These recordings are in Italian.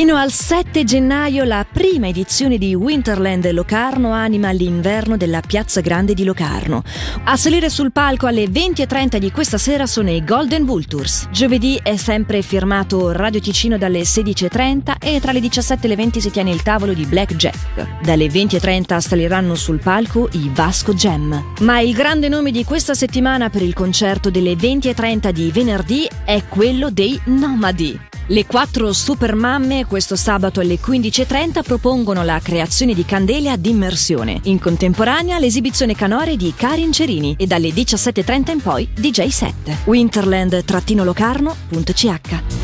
Fino al 7 gennaio la prima edizione di Winterland Locarno anima l'inverno della Piazza Grande di Locarno. A salire sul palco alle 20.30 di questa sera sono i Golden Vultures. Giovedì è sempre firmato Radio Ticino dalle 16.30 e tra le 17 e le 20 si tiene il tavolo di Black Jack. Dalle 20.30 saliranno sul palco i Vasco Jam. Ma il grande nome di questa settimana per il concerto delle 20.30 di venerdì è quello dei Nomadi. Le quattro supermamme questo sabato alle 15.30 propongono la creazione di candele ad immersione. In contemporanea l'esibizione canore di Karin Cerini e dalle 17.30 in poi DJ set. Winterland-locarno.ch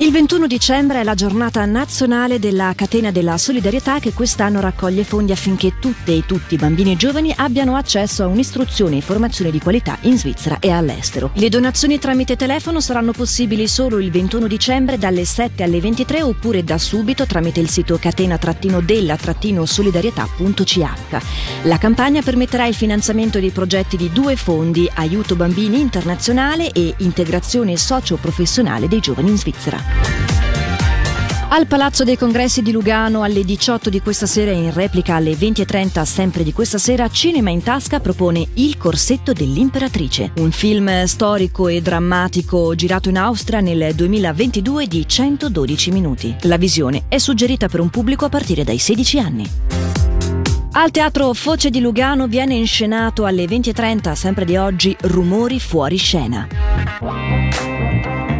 il 21 dicembre è la giornata nazionale della catena della solidarietà che quest'anno raccoglie fondi affinché tutte e tutti i bambini e giovani abbiano accesso a un'istruzione e informazione di qualità in Svizzera e all'estero. Le donazioni tramite telefono saranno possibili solo il 21 dicembre dalle 7 alle 23 oppure da subito tramite il sito catena-della-solidarietà.ch. La campagna permetterà il finanziamento dei progetti di due fondi, Aiuto Bambini Internazionale e Integrazione Socio-Professionale dei Giovani in Svizzera. Al Palazzo dei Congressi di Lugano alle 18 di questa sera e in replica alle 20.30 sempre di questa sera Cinema in Tasca propone Il corsetto dell'imperatrice, un film storico e drammatico girato in Austria nel 2022 di 112 minuti. La visione è suggerita per un pubblico a partire dai 16 anni. Al Teatro Foce di Lugano viene inscenato alle 20.30 sempre di oggi Rumori fuori scena.